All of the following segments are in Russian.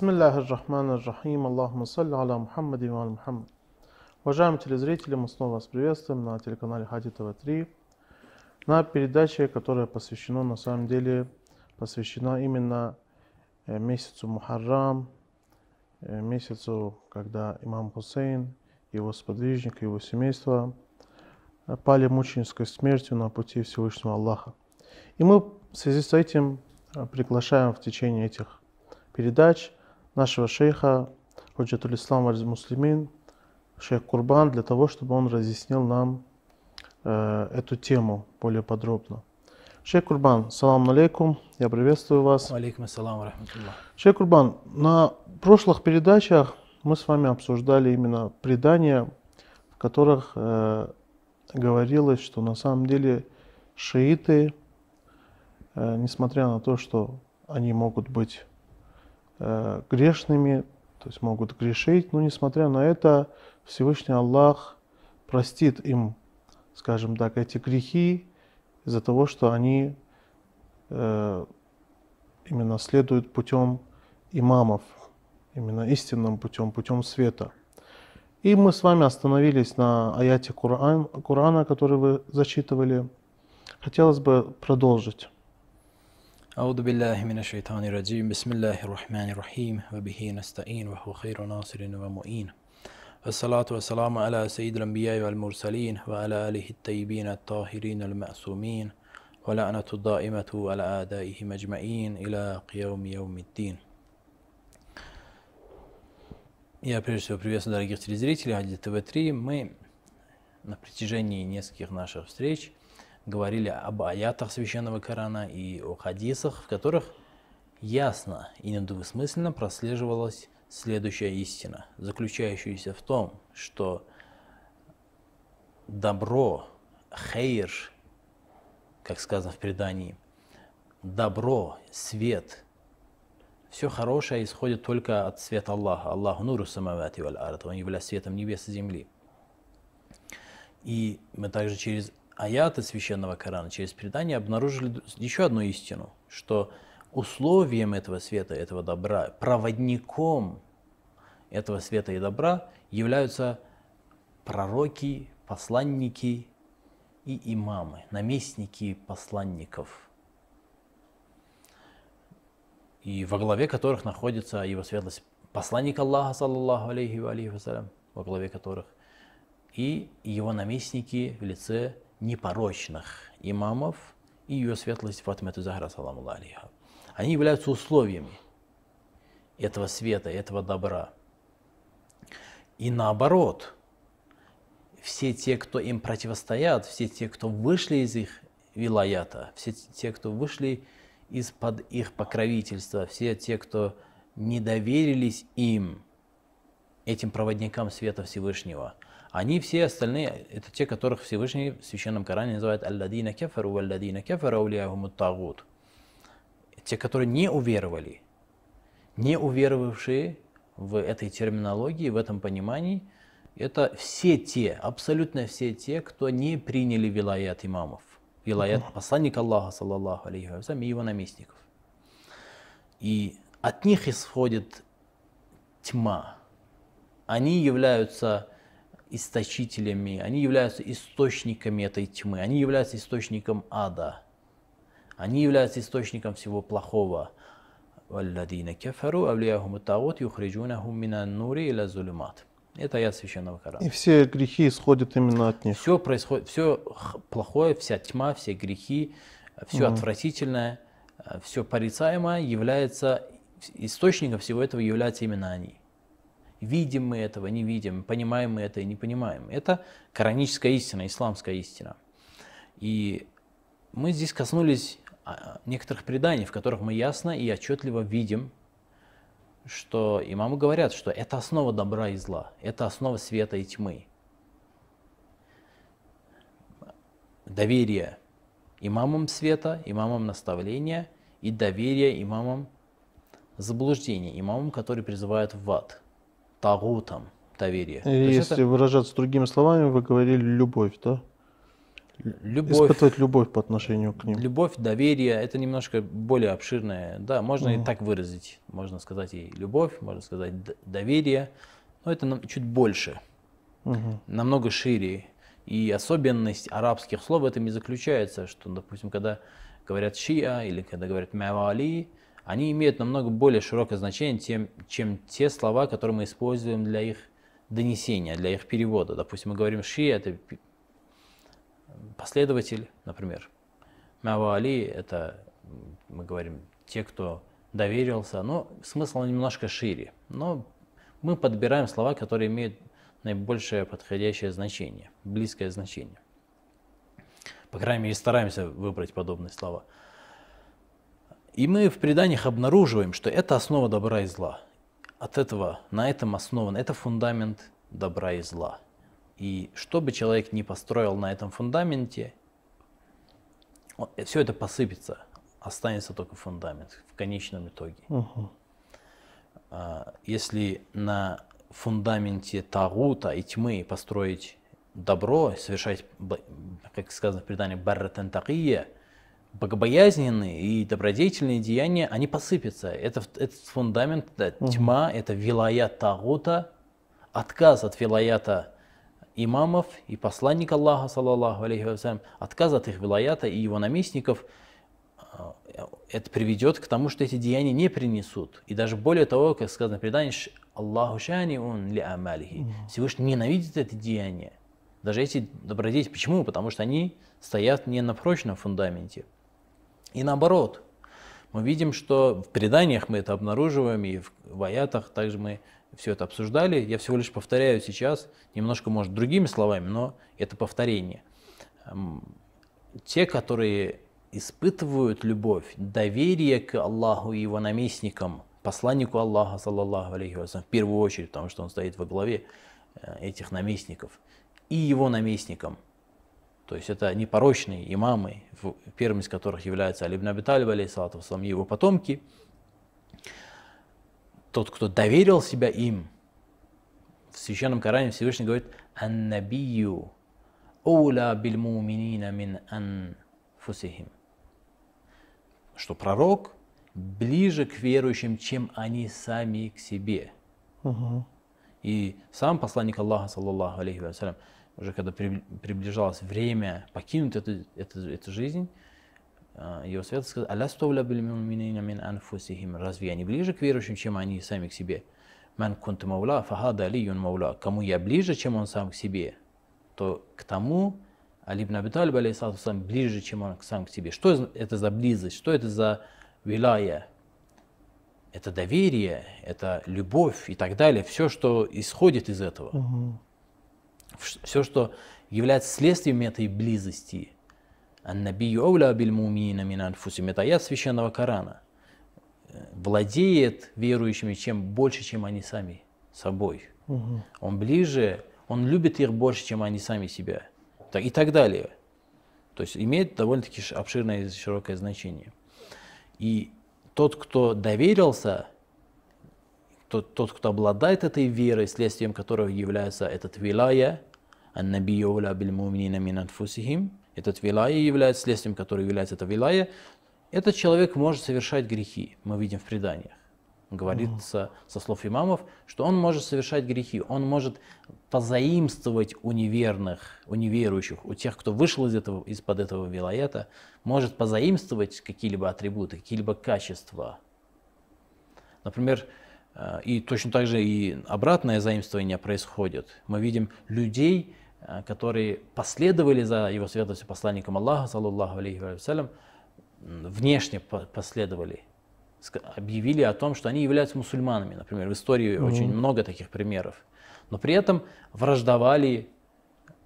Рахмани рахим, Аллахума салли аля Мухаммади ва аля Мухаммад. Уважаемые телезрители, мы снова вас приветствуем на телеканале Хади ТВ3 на передаче, которая посвящена, на самом деле, посвящена именно э, месяцу Мухаррам, э, месяцу, когда имам Хусейн, его сподвижник, его семейство э, пали мученической смертью на пути Всевышнего Аллаха. И мы в связи с этим приглашаем в течение этих передач нашего шейха Худжатуль Ислам Аль Муслимин, шейх Курбан, для того, чтобы он разъяснил нам э, эту тему более подробно. Шейх Курбан, салам алейкум, я приветствую вас. Алейкум ассалам рахматуллах. Шейх Курбан, на прошлых передачах мы с вами обсуждали именно предания, в которых э, говорилось, что на самом деле шииты, э, несмотря на то, что они могут быть э, грешными, то есть могут грешить, но несмотря на это Всевышний Аллах простит им, скажем так, эти грехи из-за того, что они э, именно следуют путем имамов, именно истинным путем, путем света. И мы с вами остановились на аяте Коран, Корана, который вы зачитывали. Хотелось бы продолжить. أعوذ بالله من الشيطان الرجيم بسم الله الرحمن الرحيم وبه نستعين وهو خير ناصر ومؤين والصلاة والسلام على سيد الأنبياء والمرسلين وعلى آله الطيبين الطاهرين المأسومين ولعنة الدائمة على أعدائهم أجمعين إلى قيوم يوم الدين Я прежде всего приветствую дорогих телезрителей Ади ТВ-3. Мы на протяжении нескольких наших встреч говорили об аятах Священного Корана и о хадисах, в которых ясно и недвусмысленно прослеживалась следующая истина, заключающаяся в том, что добро, хейр, как сказано в предании, добро, свет, все хорошее исходит только от света Аллаха. Аллаху нуру самавати валь ард. Он является светом небес и земли. И мы также через аяты священного Корана, через предание обнаружили еще одну истину, что условием этого света, этого добра, проводником этого света и добра являются пророки, посланники и имамы, наместники посланников, и во главе которых находится его светлость посланник Аллаха, саллаллаху алейхи ва алейхи вассалям, во главе которых, и его наместники в лице непорочных имамов и ее светлость Фатимату Захра, саламу алейха. Они являются условиями этого света, этого добра. И наоборот, все те, кто им противостоят, все те, кто вышли из их вилаята, все те, кто вышли из-под их покровительства, все те, кто не доверились им, этим проводникам света Всевышнего – они все остальные, это те, которых Всевышний в Священном Коране называет «Алладина кефару валладина кефару аулияхумут тагут». Те, которые не уверовали, не уверовавшие в этой терминологии, в этом понимании, это все те, абсолютно все те, кто не приняли вилаят имамов, вилаят посланника Аллаха, саллаллаху алейхи и его наместников. И от них исходит тьма. Они являются источителями, они являются источниками этой тьмы, они являются источником ада, они являются источником всего плохого. Это я священного Корана. И все грехи исходят именно от них. Все происходит, все плохое, вся тьма, все грехи, все mm. отвратительное, э, все порицаемое является источником всего этого являются именно они. Видим мы этого, не видим, понимаем мы это и не понимаем. Это кораническая истина, исламская истина. И мы здесь коснулись а, некоторых преданий, в которых мы ясно и отчетливо видим, что имамы говорят, что это основа добра и зла, это основа света и тьмы. Доверие имамам света, имамам наставления и доверие имамам заблуждения, имамам, которые призывают в ад – тагутом доверие. Если это... выражаться другими словами, вы говорили любовь, да? Любовь, Испытывать любовь по отношению к ним. любовь, доверие, это немножко более обширное. Да, можно и Мгм. так выразить. Можно сказать и любовь, можно сказать доверие. Но это нам чуть больше, Мгм. намного шире. И особенность арабских слов в этом и заключается, что, допустим, когда говорят шиа или когда говорят мавали, они имеют намного более широкое значение, тем, чем те слова, которые мы используем для их донесения, для их перевода. Допустим, мы говорим шиа, это последователь, например. Мавали – это, мы говорим, те, кто доверился, но смысл немножко шире. Но мы подбираем слова, которые имеют наибольшее подходящее значение, близкое значение. По крайней мере, стараемся выбрать подобные слова. И мы в преданиях обнаруживаем, что это основа добра и зла. От этого, на этом основан, это фундамент добра и зла. И что бы человек ни построил на этом фундаменте, все это посыпется, останется только фундамент в конечном итоге. А, Если на фундаменте Тагута и тьмы построить добро, совершать, как сказано в предании, барратан тaqiyya, богобоязненные и добродетельные деяния, они посыпятся. Это, этот фундамент, да, тьма, это вилаят Тагута, отказ от вилаята имамов и посланника Аллаха, саллаллаху алейхи вассалям, отказ от их вилаята и его наместников, а, это приведет к тому, что эти деяния не принесут. И даже более того, как сказано в предании, «Ш- Аллаху шани он ли амалихи. Всевышний ненавидит эти деяния. Даже эти добродетели. Почему? Потому что они стоят не на прочном фундаменте. И наоборот, мы видим, что в преданиях мы это обнаруживаем, и в, аятах также мы все это обсуждали. Я всего лишь повторяю сейчас, немножко, может, другими словами, но это повторение. Те, которые испытывают любовь, доверие к Аллаху и его наместникам, посланнику Аллаха, саллаллаху алейхи вассалям, в первую очередь, потому что он стоит во главе э, этих наместников, и его наместникам, то есть это непорочные имамы, первым из которых является Али ибн Аби Талиб, алейхиссалату вассалам, и его потомки. Тот, кто доверил себя им, в Священном Коране Всевышний говорит «Ан-набию оула биль муминина мин анфусихим». Что пророк ближе к верующим, чем они сами к себе. Мгм. И сам посланник Аллаха, саллаллаху алейхи вассалям, уже когда при- приближалось время покинуть эту, эту, эту жизнь, а, его свет сказал, «Алясту ауля биль муминина мин анфусихим». Разве я не ближе к верующим, чем они сами к себе? «Ман кунту маула, фахада алиюн маула». Кому я ближе, чем он сам к себе, то к тому Али ибн Аби Талиб, вассалам, ближе, чем он сам к себе. Что это за близость? Что это за вилая? это доверие, это любовь и так далее, все, что исходит из этого, Мгм. Все, что является следствием этой близости. Аннабию ауля биль муминина мин анфусим. Это аят священного Корана. Э, Владеет верующими чем больше, чем они сами собой. Он ближе, он любит их больше, чем они сами себя. И так далее. То есть имеет довольно-таки обширное и широкое значение. И тот, кто доверился, тот, тот, кто обладает этой верой, следствием которого является этот вилая, аннабию ауля биль муминина мин анфусихим, этот вилая является следствием, которого является эта вилая, этот человек может совершать грехи, мы видим в преданиях. Говорится со слов имамов, что он может совершать грехи, он может позаимствовать у неверных, у неверующих, у тех, кто вышел из этого, из-под этого вилаята, может позаимствовать какие-либо атрибуты, какие-либо качества. Например, и точно так же и обратное заимствование происходит. Мы видим людей, э, которые последовали за его святостью посланником Аллаха, саллаллаху алейхи вассалям, внешне по- последовали, объявили о том, что они являются мусульманами. Например, в истории очень много таких примеров. Но при этом враждовали,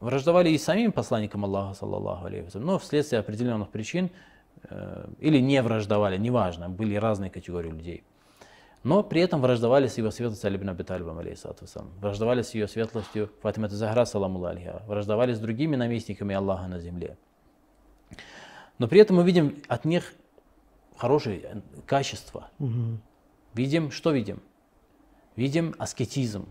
враждовали и самим посланникам Аллаха, саллаллаху алейхи вассалям, но вследствие определенных причин, э, или не враждовали, неважно, были разные категории людей. Но при этом враждовали с его светлостью Али ибн Аби Талибом, алейхиссалату вассалам. враждовали с ее светлостью Фатима Захра, саламу алейха, враждовали с другими наместниками Аллаха на земле. Но при этом мы видим от них хорошие э, качества. Мгм. Видим, что видим? Видим аскетизм.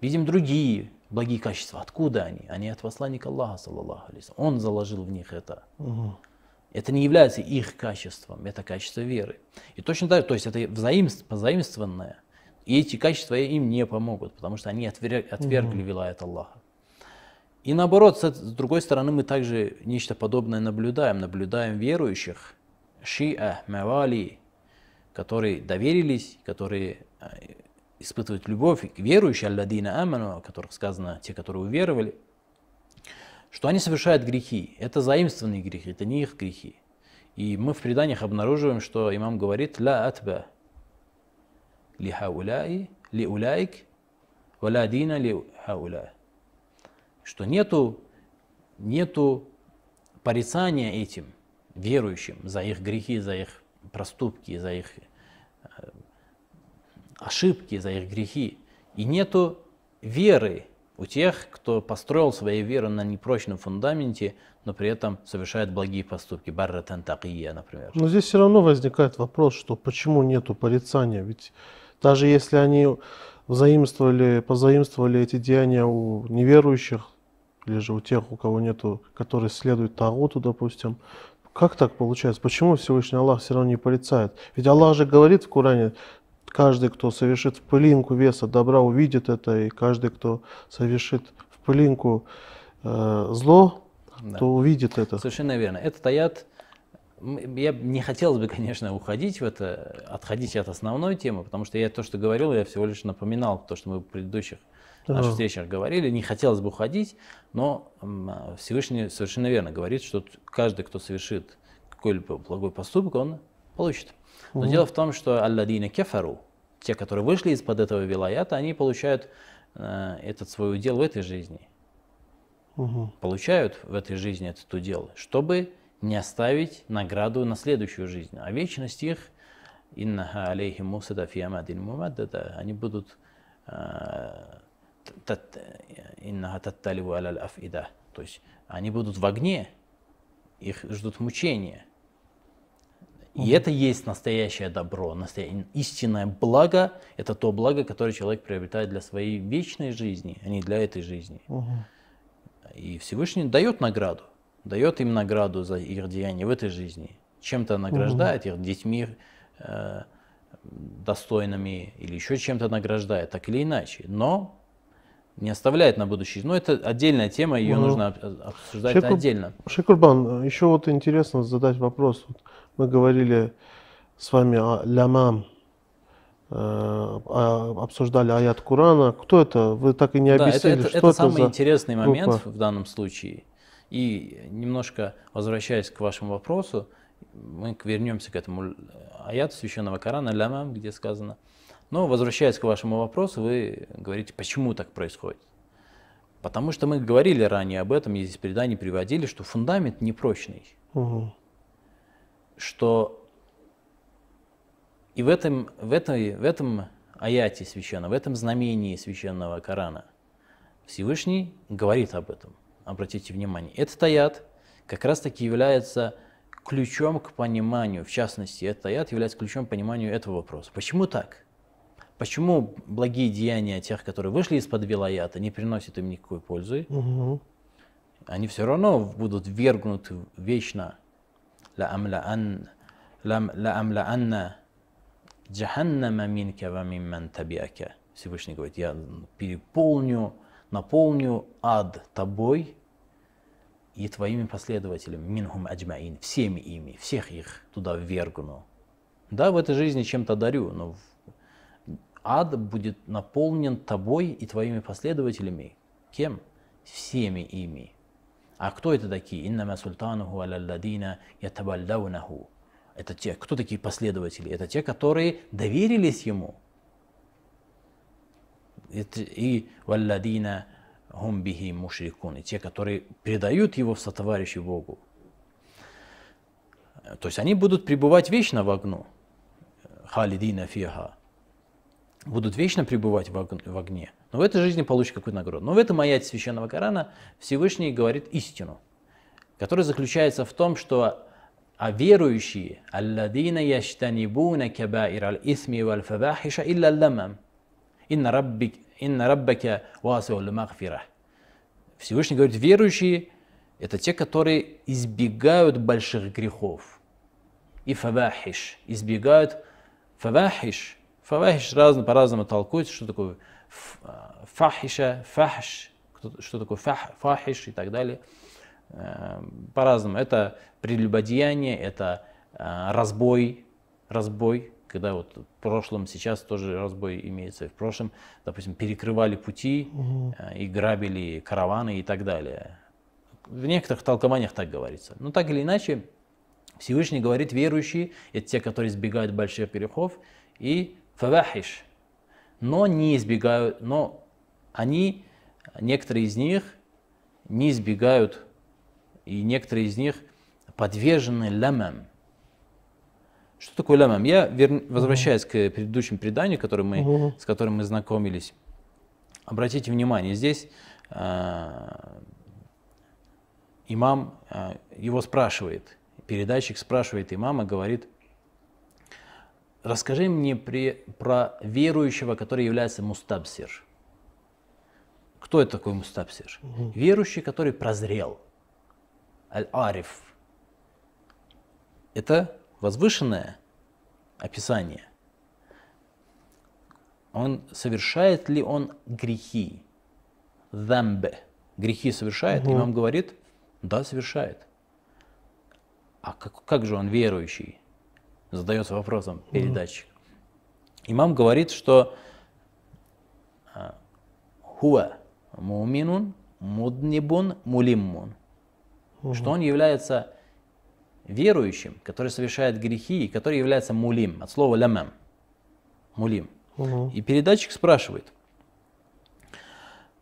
видим другие благие качества. Откуда они? Они от посланника Аллаха, саллаллаху алейхи Он заложил в них это. Мгм. Это не является их качеством, это качество веры. И точно так, то есть это взаимств- позаимствованное. И эти качества им не помогут, потому что они отвер- отвергли вилает Аллаха. И наоборот, с, с другой стороны, мы также нечто подобное наблюдаем. Наблюдаем верующих, шиа, мавали, которые доверились, которые э, испытывают любовь к верующим, алладина аману, о которых сказано, те, которые уверовали, что они совершают грехи. Это заимствованные грехи, это не их грехи. И мы в преданиях обнаруживаем, что имам говорит «Ла атба ли хауляи, ли уляик, валя дина ли хауля». Что нету, нету порицания этим верующим за их грехи, за их проступки, за их э, ошибки, за их грехи. И нету веры у тех, кто построил свою веру на непрочном фундаменте, но при этом совершает благие поступки. Барратан такия, например. Но здесь все равно возникает вопрос, что почему нету порицания? Ведь даже если они взаимствовали, позаимствовали эти деяния у неверующих, или же у тех, у кого нету, которые следуют Тагуту, допустим, как так получается? Почему Всевышний Аллах все равно не порицает? Ведь Аллах же говорит в Коране, каждый, кто совершит в пылинку веса добра, увидит это, и каждый, кто совершит в пылинку э, зло, Да. то увидит это. Совершенно верно. Этот аят, я не хотелось бы, конечно, уходить в это, отходить от основной темы, потому что я то, что говорил, я всего лишь напоминал то, что мы в предыдущих наших Ага. встречах говорили. Не хотелось бы уходить, но Всевышний совершенно верно говорит, что каждый, кто совершит какой-либо благой поступок, он получит. Но дело в том, что алладина кефару, те, которые вышли из-под этого вилаята, они получают э, этот свой удел в этой жизни Мгм. получают в этой жизни этот удел, чтобы не оставить награду на следующую жизнь. А вечность их, иннаха алейхим мусада фи амадин мумаддада, они будут э, иннаха татталиву аляль афида, то есть они будут в огне, их ждут мучения. И это есть настоящее добро, настоящее, истинное благо, это то благо, которое человек приобретает для своей вечной жизни, а не для этой жизни. И Всевышний дает награду, дает им награду за их деяния в этой жизни. Чем-то награждает их детьми э, достойными или еще чем-то награждает, так или иначе. Но не оставляет на будущее. Но это отдельная тема, ее Мгм. нужно об- обсуждать Шейх Куб- отдельно. Шейкурбан, еще вот интересно задать вопрос. Вот мы говорили с вами о лямам, э, обсуждали аят Курана. Кто это? Вы так и не Да, это, объяснили, это- что это это самый за... интересный момент группа? в данном случае. И немножко возвращаясь к вашему вопросу, мы вернемся к этому л- аяту священного Корана, лямам, где сказано. Но возвращаясь к вашему вопросу, вы говорите, почему так происходит. Потому что мы говорили ранее об этом, и здесь предания приводили, что фундамент непрочный. Мгм. что и в этом, в, этой, в этом аяте священном, в этом знамении священного Корана Всевышний говорит об этом. Обратите внимание. Этот аят как раз таки является ключом к пониманию, в частности, этот аят является ключом к пониманию этого вопроса. Почему так? Почему благие деяния тех, которые вышли из-под вилаята, не приносят им никакой пользы? Угу. Они все равно будут вергнуты вечно. Ла амля ан, ла амля анна джаханнама минка ва мимман табиака. Всевышний говорит, я переполню, наполню ад тобой и твоими последователями, минхум аджмаин, всеми ими, всех их туда ввергну. Да, в этой жизни чем-то дарю, но ад будет наполнен тобой и твоими последователями. Кем? Всеми ими. А кто это такие? Иннама султануху алалладина ятабалдаунаху. Это те, кто такие последователи? Это те, которые доверились ему. И валладина хум бихи мушрикун. И те, которые предают его в сотоварищи Богу. То есть они будут пребывать вечно в огну. Халидина фиха. Будут вечно пребывать в ог- в огне. Но в этой жизни получат какую-то награду. Но в этом аяте Священного Корана Всевышний говорит истину, которая заключается в том, что а верующие, алладина яштанибуна кабаир аль исми валь фабахиша илля ламам. Инна раббик, «Инна раббака васиуль магфира». Всевышний говорит, верующие – это те, которые избегают больших грехов. И фавахиш, избегают фавахиш. Фавахиш разно, по-разному толкуется, что такое а, фахиша, фахш, что такое фах, фахиш и так далее. Э, по-разному. Это прелюбодеяние, это а, разбой, разбой, когда вот в прошлом, сейчас тоже разбой имеется, в прошлом, допустим, перекрывали пути угу. и грабили караваны и так далее. В некоторых толкованиях так говорится. Но так или иначе, Всевышний говорит, верующие, это те, которые избегают больших грехов, и фавахиш, но не избегают, но они, некоторые из них не избегают, и некоторые из них подвержены лямам, что такое лямам? Я вер... возвращаюсь к предыдущему преданию, который мы, угу. с которым мы знакомились. Обратите внимание, здесь э, имам э, его спрашивает, передатчик спрашивает имама, говорит, расскажи мне при, про верующего, который является мустабсир. Кто это такой мустабсир? Угу. Верующий, который прозрел. Аль-Ариф. Это возвышенное описание. Он совершает ли он грехи? Дамбе. Грехи совершает? Угу. Имам говорит, да, совершает. А как, как же он верующий? Задается вопросом передатчик. Угу. Имам говорит, что а, хуа муминун муднибун мулиммун. Что он является верующим, который совершает грехи и который является мулим, от слова лямам, мулим. Угу. И передатчик спрашивает,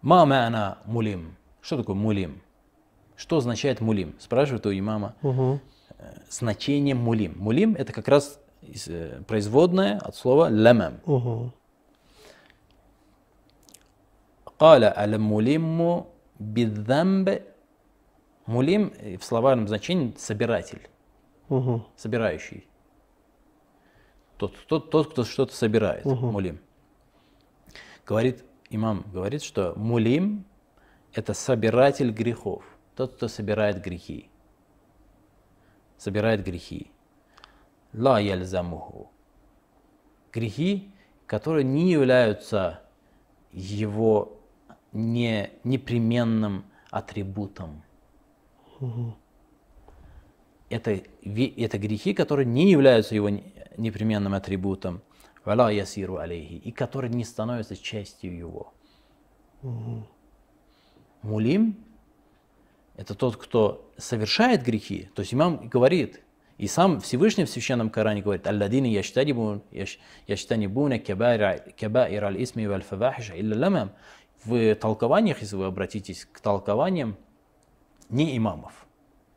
ма ма'на мулим, что такое мулим? Что означает мулим? Спрашивает у имама. Угу. Э, значение мулим. Мулим это как раз э, производное от слова лямам. Угу. Каля аль-мулимму бидамбе. Мулим в словарном значении собиратель, угу. собирающий. Тот, тот, тот, кто что-то собирает, угу. мулим. Говорит, имам говорит, что мулим – это собиратель грехов, тот, кто собирает грехи. Собирает грехи. Ла яльзамуху. Грехи, которые не являются его не, непременным атрибутом. Угу это, это грехи, которые не являются его непременным атрибутом, вала ясиру алейхи, и которые не становятся частью его. Угу. Мулим – это тот, кто совершает грехи. То есть имам говорит, и сам Всевышний в Священном Коране говорит, «Алладини яштанибуна кабаир аль-исми валь-фавахиша илля ламам». В толкованиях, если вы обратитесь к толкованиям, не имамов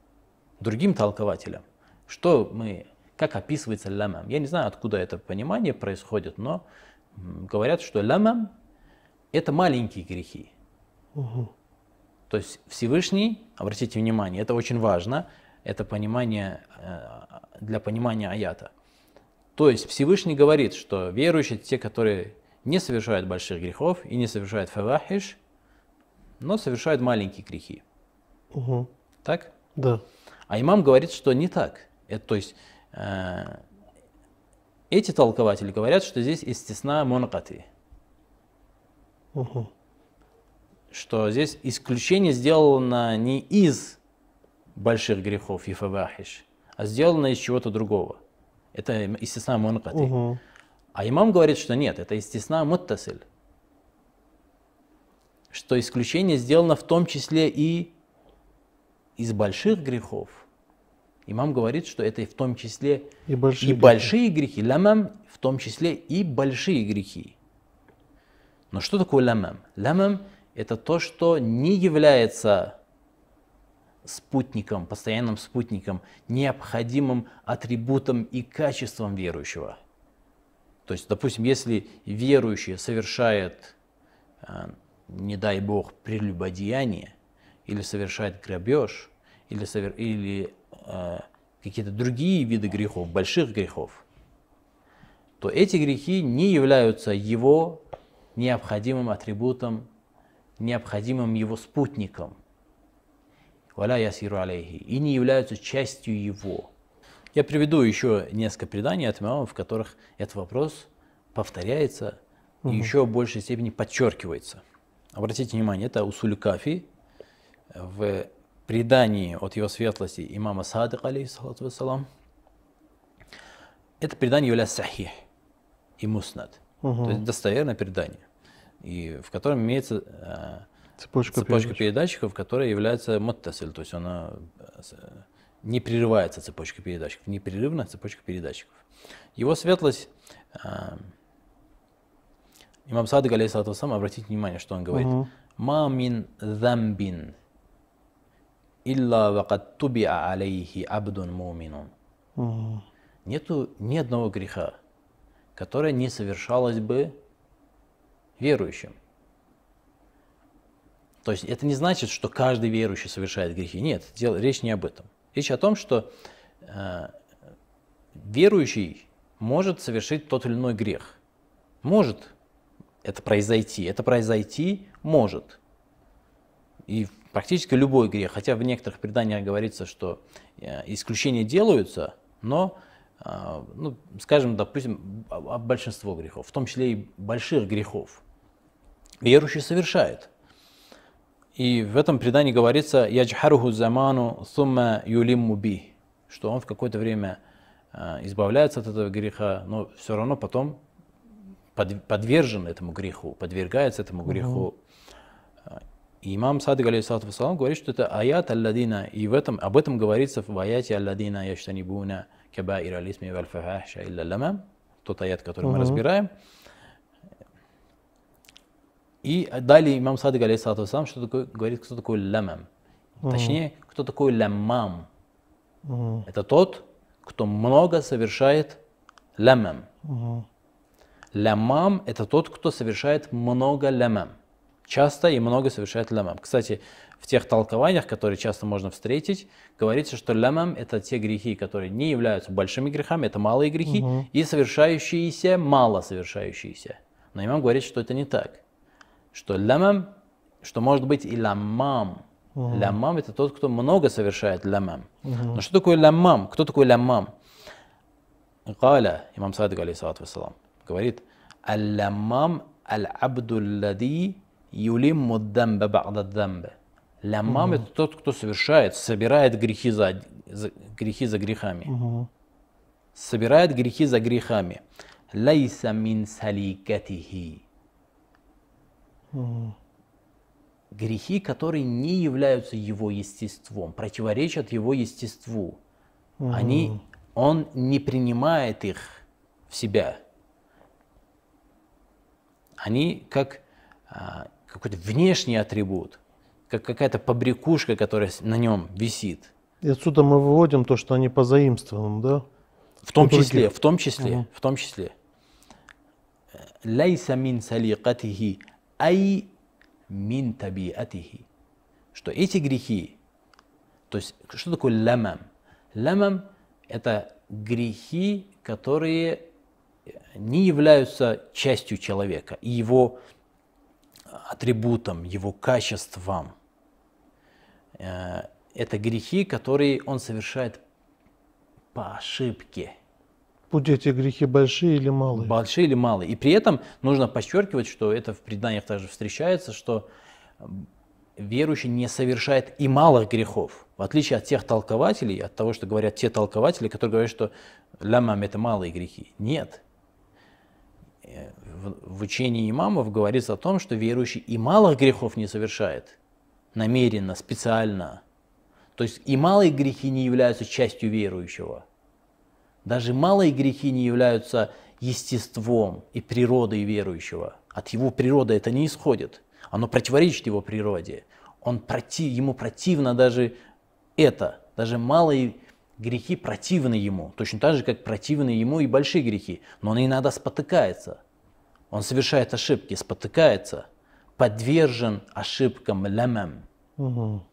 – другим толкователям, что мы, как описывается лямам. Я не знаю, откуда это понимание происходит, но говорят, что лямам – это маленькие грехи. Угу. То есть Всевышний, обратите внимание, это очень важно, это понимание э, для понимания аята. То есть Всевышний говорит, что верующие те, которые не совершают больших грехов и не совершают фавахиш, но совершают маленькие грехи. Угу. Так? Да. А имам говорит, что не так. Это, то есть э, эти толкователи говорят, что здесь истисна монакаты. Угу. Что здесь исключение сделано не из больших грехов и фавахиш, а сделано из чего-то другого. Это истисна монакаты. Угу. А имам говорит, что нет, это истисна муттасиль. Что исключение сделано в том числе и из больших грехов – Имам говорит, что это в том числе и большие, и большие грехи. Лямам в том числе и большие грехи. Но что такое лямам? Лямам это то, что не является спутником, постоянным спутником, необходимым атрибутом и качеством верующего. То есть, допустим, если верующий совершает, э, не дай бог, прелюбодеяние, или совершает грабеж, или, совер... или Э, какие-то другие виды грехов, больших грехов, то эти грехи не являются его необходимым атрибутом, необходимым его спутником. Валя ясиру алейхи. И не являются частью его. Я приведу еще несколько преданий от имамов, в которых этот вопрос повторяется и еще в большей степени подчеркивается. Обратите внимание, это Усуль Кафи в предании от его светлости имама Садык, алейхиссалату вассалам. Это предание является сахих и муснад. То есть достоверное предание, и в котором имеется э, Цепочка, цепочка передатчиков, которая является муттасиль, то есть она э, с- не прерывается цепочка передатчиков, непрерывная цепочка передатчиков. Его светлость, э, имам Садык, алейхиссалату вассалам, обратите внимание, что он говорит. «Ма мин замбин илля вакад тубиа алейхи абдун муминун». Нету ни одного греха, которое не совершалось бы верующим. То есть это не значит, что каждый верующий совершает грехи. Нет, дело, речь не об этом. Речь о том, что э, верующий может совершить тот или иной грех. Может это произойти. Это произойти может. И практически любой грех, хотя в некоторых преданиях говорится, что э, исключения делаются, но, э, ну, скажем, допустим, большинство грехов, в том числе и больших грехов, верующий совершает. И в этом предании говорится «Яджхаруху заману сумма юлимму би», что он в какое-то время э, избавляется от этого греха, но все равно потом под- подвержен этому греху, подвергается этому греху. И имам Садык, алейхиссалату вассалам, говорит, что это аят алладина, и в этом, об этом говорится в аяте алладина яштанибуна кабаир алисми валь фахаша илля лама, тот аят, который мы разбираем. И далее имам Садык, алейхиссалату вассалам, что такое, говорит, кто такой лямам. Точнее, кто такой ляммам. Мгм. Это тот, кто много совершает лямам. Мгм. Лямам – это тот, кто совершает много лямам. Часто и много совершает лямам. Кстати, в тех толкованиях, которые часто можно встретить, говорится, что лямам – это те грехи, которые не являются большими грехами, это малые грехи, Мгм. и совершающиеся, мало совершающиеся. Но имам говорит, что это не так. Что лямам, что может быть и лямам. Лямам – это тот, кто много совершает лямам. Но что такое лямам? Кто такой лямам? Галя, имам Садык, алейхиссалату вассалам, говорит, «Аль-ляммам аль-абду лади юлимму дамба ба'да дамба». Ляммам – это тот, кто совершает, собирает грехи за, за- грехи за грехами. Мгм. Собирает грехи за грехами. Лайса мин саликатихи. Грехи, которые не являются его естеством, противоречат его естеству. Они, он не принимает их в себя. Они как а, какой-то внешний атрибут, как какая-то побрякушка, которая на нем висит. И отсюда мы выводим то, что они позаимствованы, да? В том числе, в том числе, в том числе. Мин саликатихи, ай мин табиатихи. Что эти грехи, то есть что такое лямам? Лямам – это грехи, которые не являются частью человека и его атрибутом, его качеством. Э, Это грехи, которые он совершает по ошибке. Будь эти грехи большие или малые. Большие или малые. И при этом нужно подчеркивать, что это в преданиях также встречается, что верующий не совершает и малых грехов. В отличие от тех толкователей, от того, что говорят те толкователи, которые говорят, что лямам это малые грехи. Нет. Э, в учении имамов говорится о том, что верующий и малых грехов не совершает намеренно, специально. То есть и малые грехи не являются частью верующего. Даже малые грехи не являются естеством и природой верующего. От его природы это не исходит. Оно противоречит его природе. Он проти, ему противно даже это. Даже малые грехи противны ему. Точно так же, как противны ему и большие грехи. Но он иногда спотыкается. Он совершает ошибки, спотыкается. Подвержен ошибкам лямам. Мгм.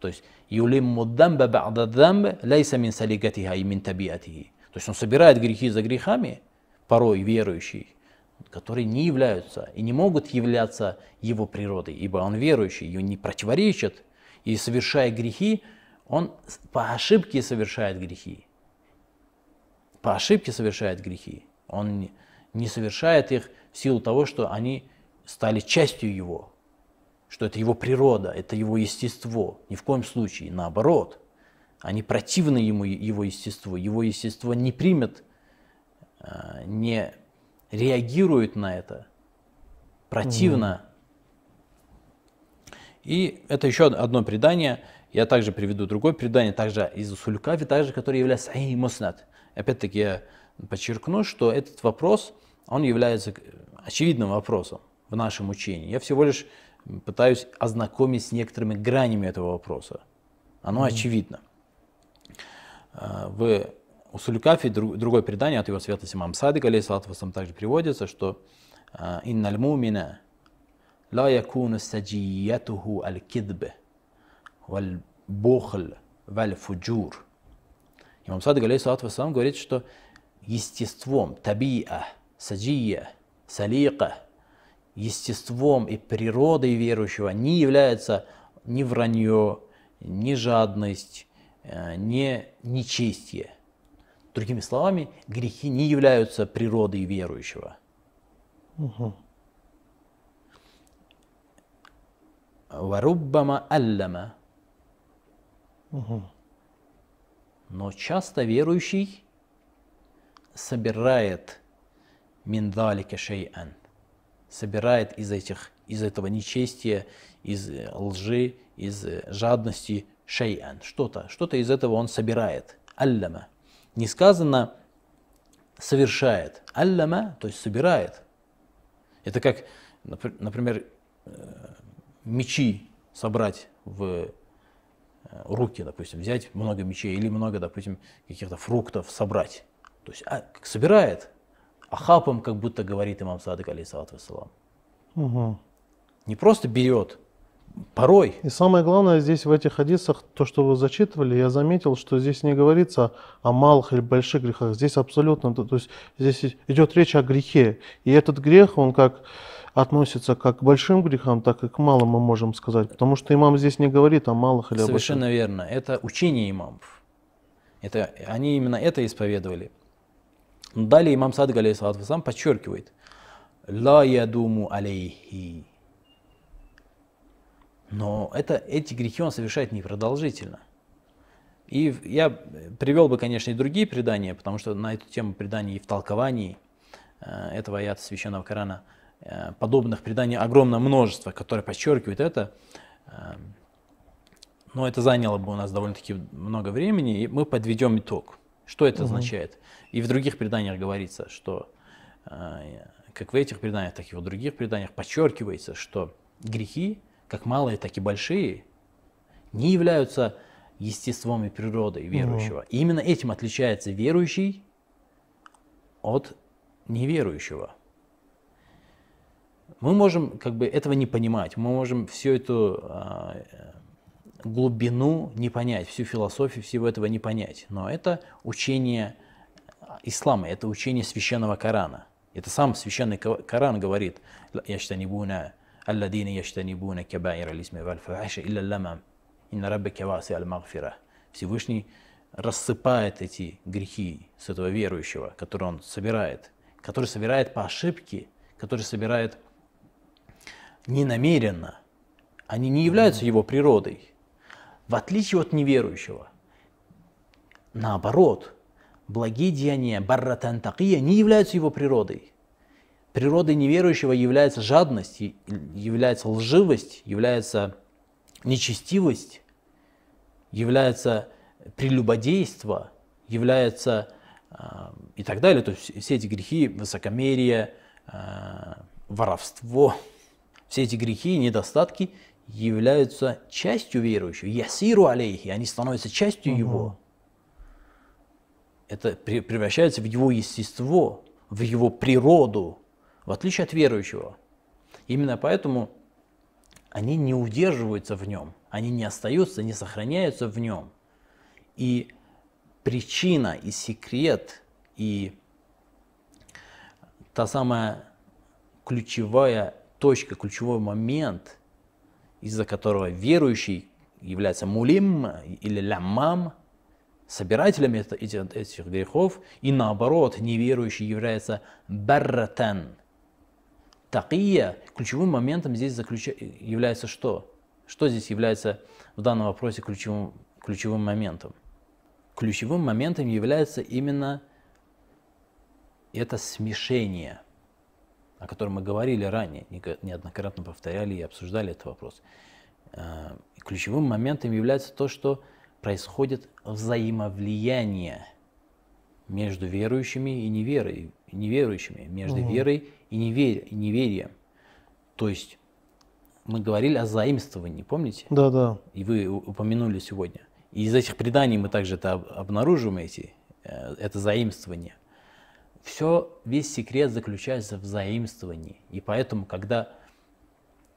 То есть юлимму дамба ба'да дамба лайса мин салигатиха и мин табиатихи. То есть он собирает грехи за грехами, порой верующий, которые не являются и не могут являться его природой, ибо он верующий, ее не противоречит, и совершая грехи, он по ошибке совершает грехи. По ошибке совершает грехи. Он не совершает их в силу того, что они стали частью его, что это его природа, это его естество. Ни в коем случае, наоборот. Они противны ему, его естеству. Его естество не примет, э, не реагирует на это. Противно. И это еще одно предание. Я также приведу другое предание, также из Сулькафи, также, которое является Сахих Муснат. Опять-таки я подчеркну, что этот вопрос, он является очевидным вопросом в нашем учении. Я всего лишь пытаюсь ознакомить с некоторыми гранями этого вопроса. Оно mm-hmm. очевидно. А, в Усулькафе другое предание от его святости имам Садик, алейхиссалату также приводится, что а, «Инналь мумина ла якуну саджиятуху аль-кидбе валь бухл валь фуджур». Имам Садик, алейхиссалату говорит, что естеством, табиа, саджия, салика, естеством и природой верующего не является ни вранье, ни жадность, э, ни нечестие. Другими словами, грехи не являются природой верующего. Угу. Варуббама аллама. Угу. Но часто верующий собирает миндалика шей'ан, собирает из, этих, из этого нечестия, из лжи, из жадности шей'ан, что-то, что-то из этого он собирает. Аллама. Не сказано совершает. Аллама, то есть собирает. Это как, например, э, мечи собрать в э, руки, допустим, взять много мечей или много, допустим, каких-то фруктов собрать. То есть а, собирает, ахапом, как будто говорит имам Садык, алейсалату вассалам. Угу. Не просто берет, порой. И самое главное здесь в этих хадисах, то, что вы зачитывали, я заметил, что здесь не говорится о малых или больших грехах. Здесь абсолютно, то, то есть здесь идет речь о грехе. И этот грех, он как относится как к большим грехам, так и к малым, мы можем сказать. Потому что имам здесь не говорит о малых или о больших. Совершенно верно. Это учение имамов. Это, они именно это исповедовали. Далее имам Садык, алейхиссалату подчеркивает, «Ла ядуму алейхи». Но это, эти грехи он совершает непродолжительно. И я привел бы, конечно, и другие предания, потому что на эту тему преданий и в толковании э, этого аята Священного Корана э, подобных преданий огромное множество, которые подчеркивают это. Э, но это заняло бы у нас довольно-таки много времени, и мы подведем итог. Что это угу. означает? И в других преданиях говорится, что, как в этих преданиях, так и в других преданиях подчеркивается, что грехи, как малые, так и большие, не являются естеством и природой верующего. Угу. И именно этим отличается верующий от неверующего. Мы можем как бы этого не понимать, мы можем всю эту э, глубину не понять, всю философию всего этого не понять. Но это учение ислама, это учение священного Корана. Это сам священный Коран говорит, «Яштанибуна алладина яштанибуна кабаир алисми валь фахаша илля лама, инна раббака васи аль магфира». Всевышний рассыпает эти грехи с этого верующего, который он собирает, который собирает по ошибке, который собирает ненамеренно. Они не являются его природой, в отличие от неверующего. Наоборот, благие деяния, барратан такия, не являются его природой. Природой неверующего является жадность, является лживость, является нечестивость, является прелюбодейство, является э, и так далее. То есть все эти грехи, высокомерие, э, воровство, все эти грехи и недостатки являются частью верующего. Ясиру алейхи, они становятся частью угу. его это превращается в его естество, в его природу, в отличие от верующего. Именно поэтому они не удерживаются в нем, они не остаются, не сохраняются в нем. И причина, и секрет, и та самая ключевая точка, ключевой момент, из-за которого верующий является мулим или ляммам, собирателем этих, грехов, и наоборот, неверующий является барратан. Такия ключевым моментом здесь заключ... является что? Что здесь является в данном вопросе ключевым, ключевым моментом? Ключевым моментом является именно это смешение, о котором мы говорили ранее, неоднократно повторяли и обсуждали этот вопрос. Э, ключевым моментом является то, что происходит взаимовлияние между верующими и неверой, неверующими, между угу. верой и, невер, и неверием. То есть мы говорили о заимствовании, помните? Да, да. И вы упомянули сегодня. И из этих преданий мы также это обнаружим, эти, э, это заимствование. Все, весь секрет заключается в заимствовании. И поэтому, когда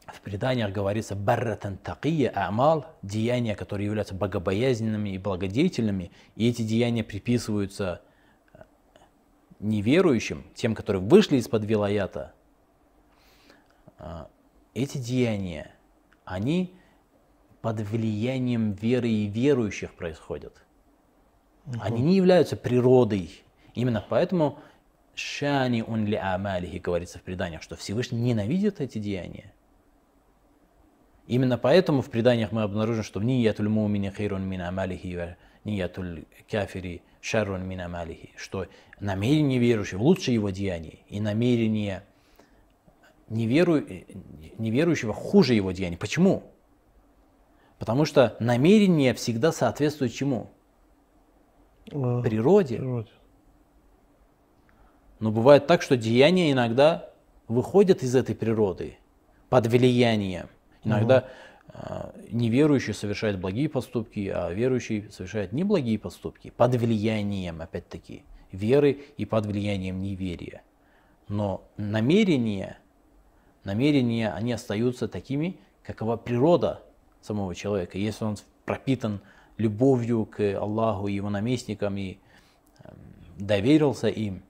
в преданиях говорится барратан такия амал, деяния, которые являются богобоязненными и благодетельными, и эти деяния приписываются неверующим, тем, которые вышли из-под вилаята, э, эти деяния, они под влиянием веры и верующих происходят. Угу. Они не являются природой. Именно поэтому шани он ли амалихи говорится в преданиях, что Всевышний ненавидит эти деяния. Именно поэтому в преданиях мы обнаружим, что ниятуль мумини хейрун мин амалихи, ниятуль кафири шаррун мин амалихи, что намерение верующего лучше его деяний, и намерение неверу... неверующего хуже его деяний. Почему? Потому что намерение всегда соответствует чему? А, природе. природе. Но бывает так, что деяния иногда выходят из этой природы под влиянием Иногда. Неверующий совершает благие поступки, а верующий совершает неблагие поступки под влиянием, опять-таки, веры и под влиянием неверия. Но намерения, намерения, они остаются такими, какова природа самого человека. Если он пропитан любовью к Аллаху и его наместникам и эм, доверился им,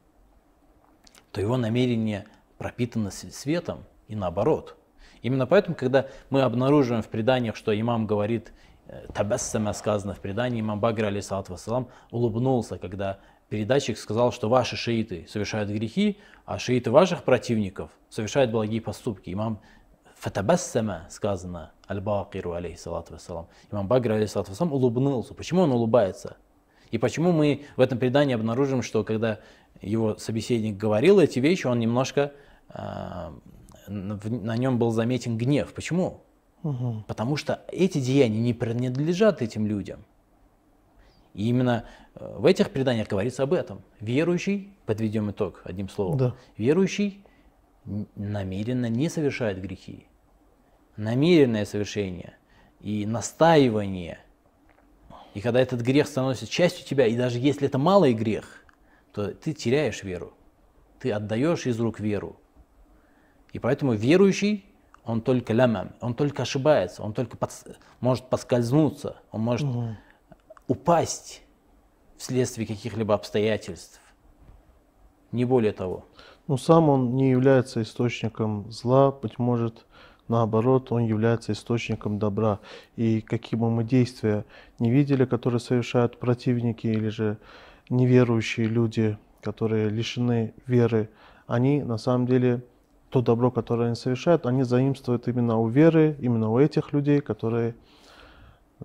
то его намерение пропитано светом и наоборот – Именно поэтому, когда мы обнаруживаем в преданиях, что имам говорит, э, табассама сказано в предании, имам Багр, алейсалат вассалам, улыбнулся, когда передатчик сказал, что ваши шииты совершают грехи, а шииты ваших противников совершают благие поступки. Имам фатабассама сказано, аль-бакиру, алейхиссалату вассалам. Имам Багр, алейхиссалату вассалам, улыбнулся. Почему он улыбается? И почему мы в этом предании обнаружим, что когда его собеседник говорил эти вещи, он немножко э, на нем был заметен гнев. Почему? Угу. Потому что эти деяния не принадлежат этим людям. И именно э, в этих преданиях говорится об этом. Верующий, подведем итог одним словом, да. верующий намеренно не совершает грехи. Намеренное совершение и настаивание. И когда этот грех становится частью тебя, и даже если это малый грех, то ты теряешь веру. Ты отдаешь из рук веру. И поэтому верующий, он только лямам, он только ошибается, он только под, может поскользнуться, он может угу. упасть вследствие каких-либо обстоятельств. Не более того. Но сам он не является источником зла, быть может, наоборот, он является источником добра. И какие бы мы действия не видели, которые совершают противники или же неверующие люди, которые лишены веры, они на самом деле то добро, которое они совершают, они заимствуют именно у веры, именно у этих людей, которые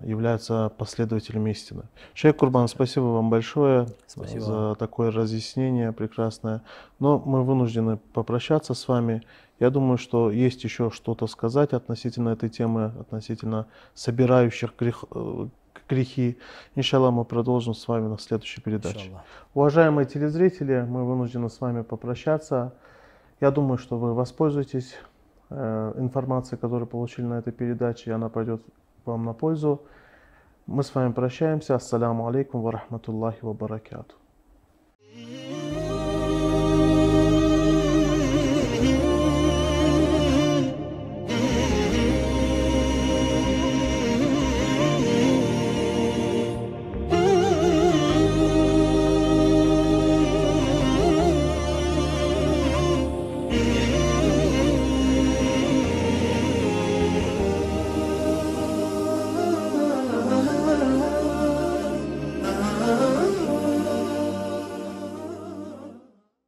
являются последователями истины. Шейх Курбан, спасибо вам большое спасибо. за такое разъяснение прекрасное. Но мы вынуждены попрощаться с вами. Я думаю, что есть еще что-то сказать относительно этой темы, относительно собирающих грех, э, грехи. Иншаллах, мы продолжим с вами на следующей передаче. Иншаллах. Уважаемые телезрители, мы вынуждены с вами попрощаться. Я думаю, что вы воспользуетесь э, информацией, которую получили на этой передаче, и она пойдет вам на пользу. Мы с вами прощаемся. Ассаляму алейкум ва рахматуллахи ва баракату.